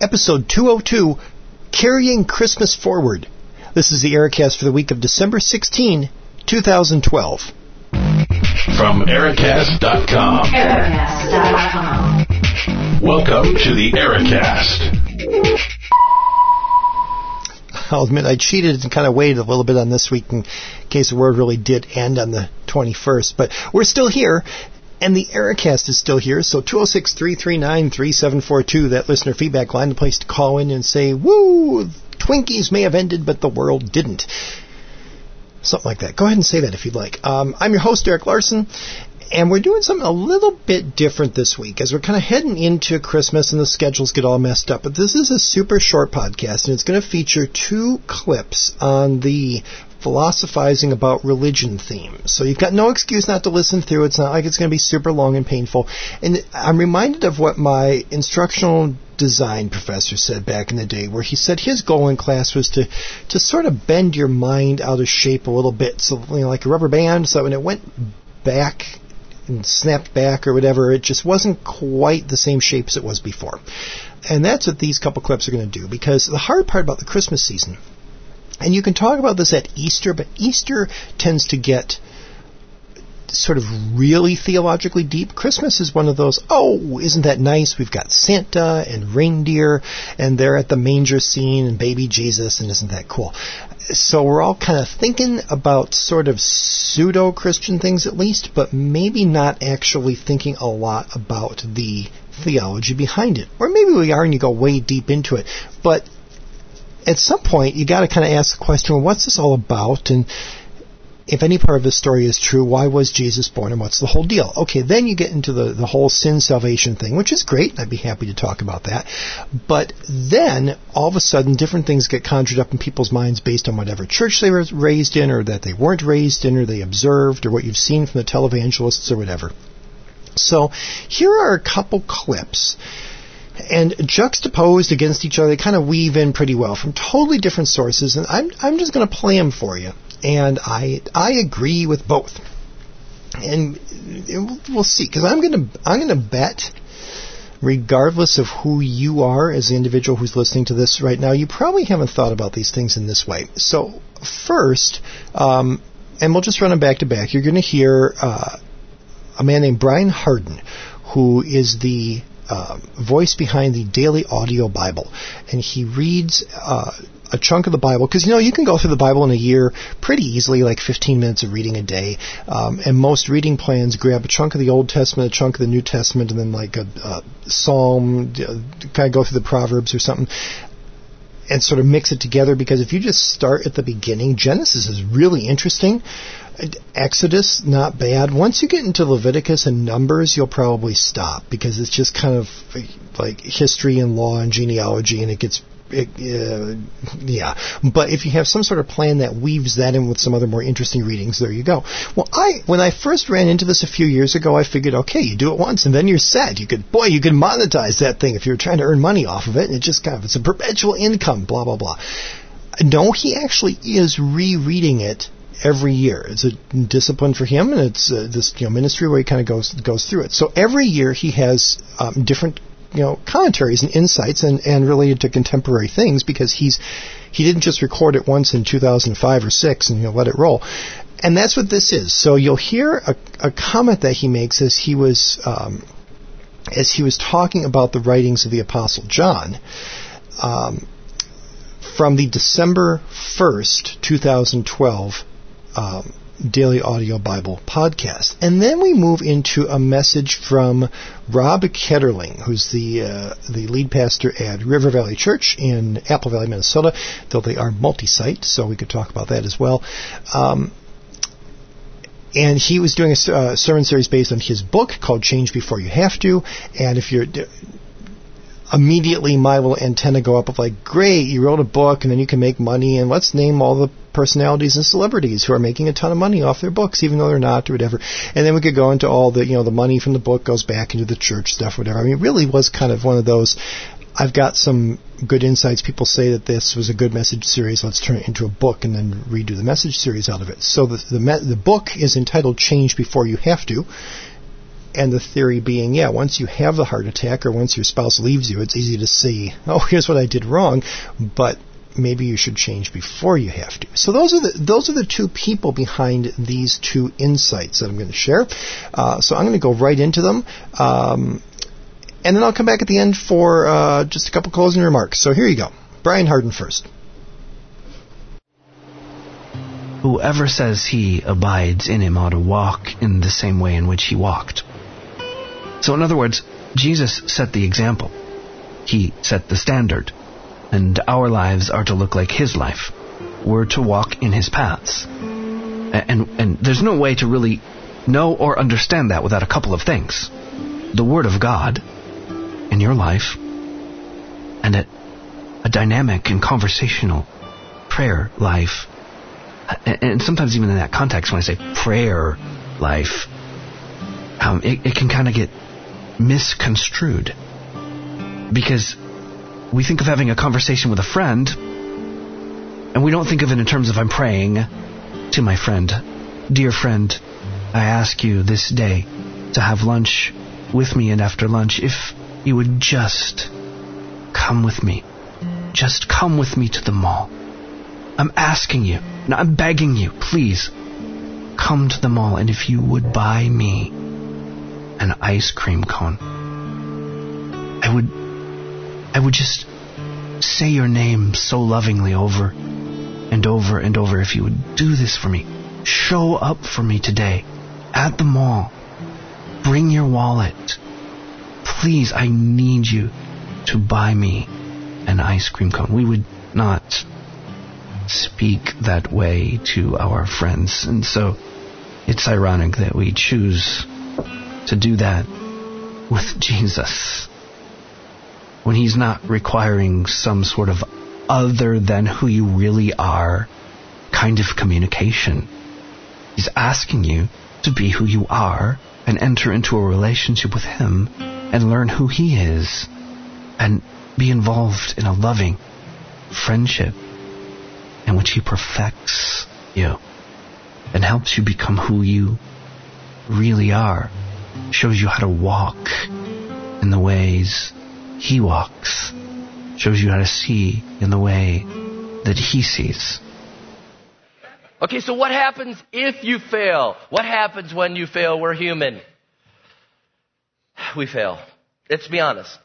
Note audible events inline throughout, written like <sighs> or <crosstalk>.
episode 202, Carrying Christmas Forward. This is the Ericast for the week of December 16, 2012. From Ericast.com. Ericast.com. Welcome to the Ericast. I'll admit I cheated and kind of waited a little bit on this week in case the word really did end on the 21st. But we're still here, and the Ericast is still here. So 206 339 3742, that listener feedback line, the place to call in and say, Woo! Twinkies may have ended, but the world didn't. Something like that. Go ahead and say that if you'd like. Um, I'm your host, Eric Larson, and we're doing something a little bit different this week as we're kind of heading into Christmas and the schedules get all messed up. But this is a super short podcast, and it's going to feature two clips on the philosophizing about religion themes. So you've got no excuse not to listen through. It's not like it's going to be super long and painful. And I'm reminded of what my instructional design professor said back in the day, where he said his goal in class was to, to sort of bend your mind out of shape a little bit, so you know, like a rubber band, so when it went back and snapped back or whatever, it just wasn't quite the same shape as it was before. And that's what these couple clips are going to do, because the hard part about the Christmas season, and you can talk about this at Easter, but Easter tends to get sort of really theologically deep. Christmas is one of those, oh, isn't that nice? We've got Santa and reindeer, and they're at the manger scene, and baby Jesus, and isn't that cool? So we're all kind of thinking about sort of pseudo Christian things at least, but maybe not actually thinking a lot about the theology behind it. Or maybe we are and you go way deep into it. But at some point, you got to kind of ask the question, well, what's this all about? And if any part of the story is true, why was Jesus born and what's the whole deal? Okay, then you get into the, the whole sin salvation thing, which is great. I'd be happy to talk about that. But then, all of a sudden, different things get conjured up in people's minds based on whatever church they were raised in, or that they weren't raised in, or they observed, or what you've seen from the televangelists, or whatever. So, here are a couple clips and juxtaposed against each other, they kind of weave in pretty well from totally different sources. And I'm I'm just going to play them for you, and I I agree with both. And we'll see, because I'm going to I'm to bet, regardless of who you are as the individual who's listening to this right now, you probably haven't thought about these things in this way. So first, um, and we'll just run them back to back. You're going to hear uh, a man named Brian Hardin, who is the uh, voice behind the Daily Audio Bible, and he reads uh, a chunk of the Bible. Because you know you can go through the Bible in a year pretty easily, like 15 minutes of reading a day. Um, and most reading plans grab a chunk of the Old Testament, a chunk of the New Testament, and then like a, a Psalm, uh, kind of go through the Proverbs or something and sort of mix it together because if you just start at the beginning, Genesis is really interesting. Exodus, not bad. Once you get into Leviticus and Numbers, you'll probably stop because it's just kind of like history and law and genealogy, and it gets uh, yeah. But if you have some sort of plan that weaves that in with some other more interesting readings, there you go. Well, I when I first ran into this a few years ago, I figured, okay, you do it once and then you're set. You could, boy, you could monetize that thing if you're trying to earn money off of it. And it just kind of it's a perpetual income, blah blah blah. No, he actually is rereading it every year. It's a discipline for him, and it's uh, this you know ministry where he kind of goes goes through it. So every year he has um, different you know commentaries and insights and, and related to contemporary things because he's he didn't just record it once in 2005 or six and you know let it roll. And that's what this is. So you'll hear a, a comment that he makes as he was um, as he was talking about the writings of the Apostle John. Um, from the December 1st, 2012 um, Daily Audio Bible podcast. And then we move into a message from Rob Ketterling, who's the uh, the lead pastor at River Valley Church in Apple Valley, Minnesota, though they are multi-site, so we could talk about that as well. Um, and he was doing a uh, sermon series based on his book called Change Before You Have to. And if you're immediately my little antenna go up of like, great, you wrote a book and then you can make money and let's name all the personalities and celebrities who are making a ton of money off their books, even though they're not or whatever. And then we could go into all the, you know, the money from the book goes back into the church stuff, whatever. I mean, it really was kind of one of those, I've got some good insights. People say that this was a good message series. Let's turn it into a book and then redo the message series out of it. So the, the, the book is entitled Change Before You Have to And the theory being, yeah, once you have the heart attack or once your spouse leaves you, it's easy to see, oh, here's what I did wrong, but maybe you should change before you have to. So those are the those are the two people behind these two insights that I'm going to share. Uh, so I'm going to go right into them. Um, and then I'll come back at the end for uh, just a couple closing remarks. So here you go. Brian Hardin first. Whoever says he abides in him ought to walk in the same way in which he walked. So, in other words, Jesus set the example. He set the standard. And our lives are to look like his life. We're to walk in his paths. And, and there's no way to really know or understand that without a couple of things the Word of God in your life, and a, a dynamic and conversational prayer life and sometimes even in that context, when I say prayer life, um, it, it can kind of get misconstrued because we think of having a conversation with a friend, and we don't think of it in terms of I'm praying to my friend, dear friend, I ask you this day to have lunch with me, and after lunch, if you would just come with me, just come with me to the mall. I'm asking you. No, I'm begging you, please. Come to the mall, and if you would buy me an ice cream cone, I would. I would just say your name so lovingly over and over and over if you would do this for me. Show up for me today at the mall. Bring your wallet. Please, I need you to buy me an ice cream cone. We would not speak that way to our friends. And so it's ironic that we choose to do that with <laughs> Jesus when he's not requiring some sort of other than who you really are kind of communication. He's asking you to be who you are and enter into a relationship with him and learn who he is and be involved in a loving friendship in which He perfects you and helps you become who you really are, shows you how to walk in the ways He walks, shows you how to see in the way that He sees. Okay, so what happens if you fail? What happens when you fail? We're human. We fail. Let's be honest.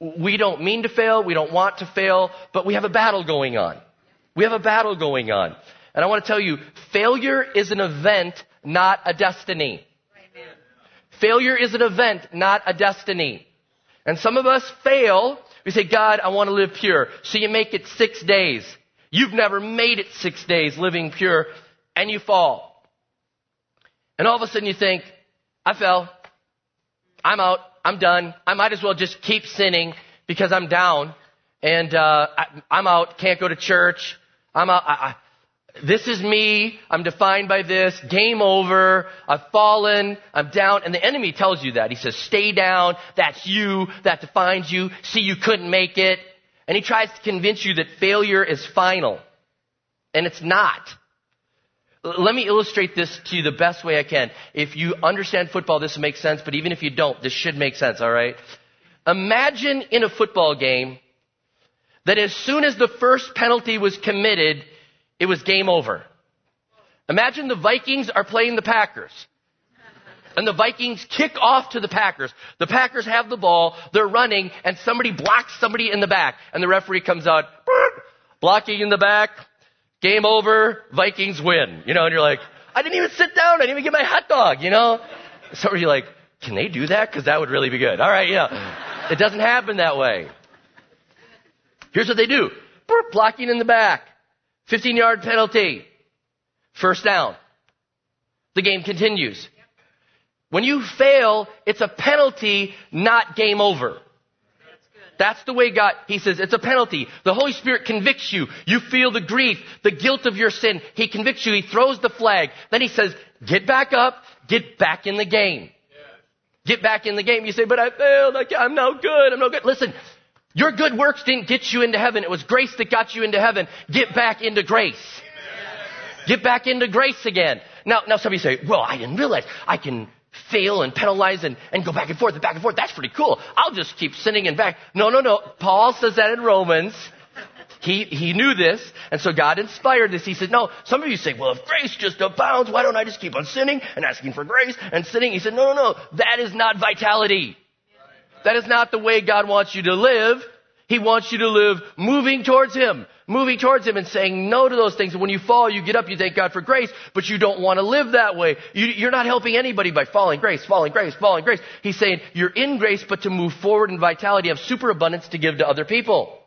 We don't mean to fail, we don't want to fail, but we have a battle going on. We have a battle going on. And I want to tell you, failure is an event, not a destiny. Failure is an event, not a destiny. And some of us fail. We say, God, I want to live pure. So you make it six days. You've never made it six days living pure, and you fall. And all of a sudden you think, I fell. I'm out. I'm done. I might as well just keep sinning because I'm down and uh, I, am out. Can't go to church. I'm I, I, this is me. I'm defined by this. Game over. I've fallen. I'm down. And the enemy tells you that. He says, stay down. That's you. That defines you. See, you couldn't make it. And he tries to convince you that failure is final. And it's not. Let me illustrate this to you the best way I can. If you understand football, this makes sense, but even if you don't, this should make sense, alright? Imagine in a football game that as soon as the first penalty was committed, it was game over. Imagine the Vikings are playing the Packers. And the Vikings kick off to the Packers. The Packers have the ball, they're running, and somebody blocks somebody in the back. And the referee comes out, blocking in the back, game over, Vikings win. You know, and you're like, I didn't even sit down, I didn't even get my hot dog, you know? So you're like, can they do that? Because that would really be good. All right, yeah. It doesn't happen that way. Here's what they do. Blocking in the back. 15 yard penalty. First down. The game continues. When you fail, it's a penalty, not game over. That's the way God, He says, it's a penalty. The Holy Spirit convicts you. You feel the grief, the guilt of your sin. He convicts you. He throws the flag. Then He says, get back up, get back in the game. Get back in the game. You say, but I failed. I'm no good. I'm no good. Listen, your good works didn't get you into heaven. It was grace that got you into heaven. Get back into grace. Get back into grace again. Now, now somebody say, well, I didn't realize I can fail and penalize and, and go back and forth and back and forth. That's pretty cool. I'll just keep sinning and back. No, no, no. Paul says that in Romans. He, he knew this, and so God inspired this. He said, no, some of you say, well, if grace just abounds, why don't I just keep on sinning and asking for grace and sinning? He said, no, no, no, that is not vitality. That is not the way God wants you to live. He wants you to live moving towards Him, moving towards Him and saying no to those things. And when you fall, you get up, you thank God for grace, but you don't want to live that way. You, are not helping anybody by falling grace, falling grace, falling grace. He's saying you're in grace, but to move forward in vitality, have superabundance to give to other people.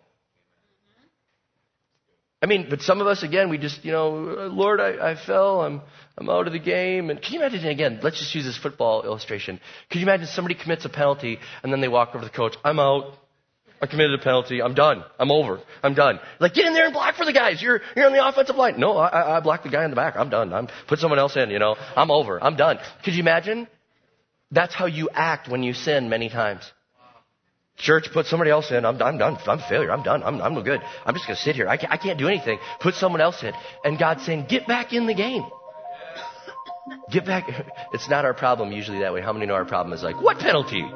I mean, but some of us, again, we just, you know, Lord, I, I fell, I'm, I'm out of the game. And can you imagine, again, let's just use this football illustration. Can you imagine somebody commits a penalty and then they walk over to the coach, I'm out. I committed a penalty. I'm done. I'm over. I'm done. Like, get in there and block for the guys. You're, you're on the offensive line. No, I, I blocked the guy in the back. I'm done. I'm, put someone else in, you know. I'm over. I'm done. Could you imagine? That's how you act when you sin many times. Church, put somebody else in. I'm, I'm done. I'm a failure. I'm done. I'm, I'm no good. I'm just going to sit here. I can't, I can't do anything. Put someone else in. And God's saying, get back in the game. <laughs> Get back. It's not our problem usually that way. How many know our problem is like, what penalty? <laughs>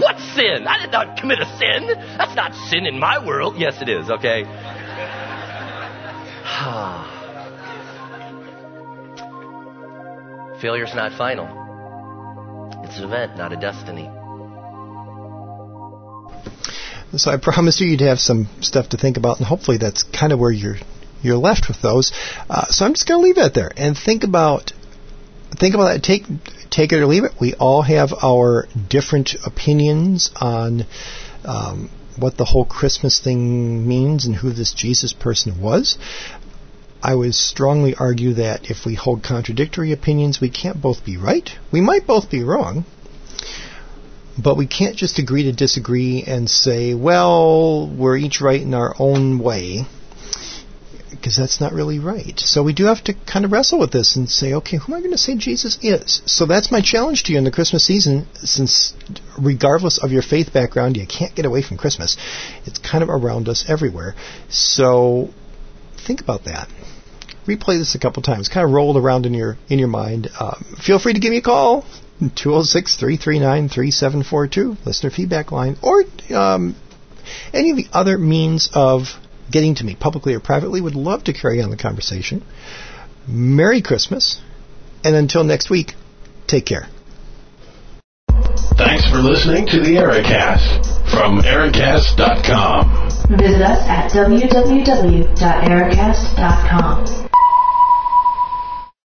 what sin? I did not commit a sin. That's not sin in my world. Yes, it is, okay? <sighs> Failure's not final. It's an event, not a destiny. So I promised you you'd have some stuff to think about, and hopefully that's kind of where you're you're left with those. Uh, so I'm just going to leave it there and think about think about that. Take take it or leave it. We all have our different opinions on um, what the whole Christmas thing means and who this Jesus person was. I would strongly argue that if we hold contradictory opinions, we can't both be right. We might both be wrong, but we can't just agree to disagree and say, well, we're each right in our own way because that's not really right. So we do have to kind of wrestle with this and say, okay, who am I going to say Jesus is? So that's my challenge to you in the Christmas season, since regardless of your faith background, you can't get away from Christmas. It's kind of around us everywhere. So think about that. Replay this a couple times. Kind of roll it around in your in your mind. Um, feel free to give me a call. 206-339-3742, listener feedback line, or um, any of the other means of getting to me publicly or privately. Would love to carry on the conversation. Merry Christmas, and until next week, take care. Thanks for listening to the Ericast from Ericast.com. Visit us at www.ericast.com.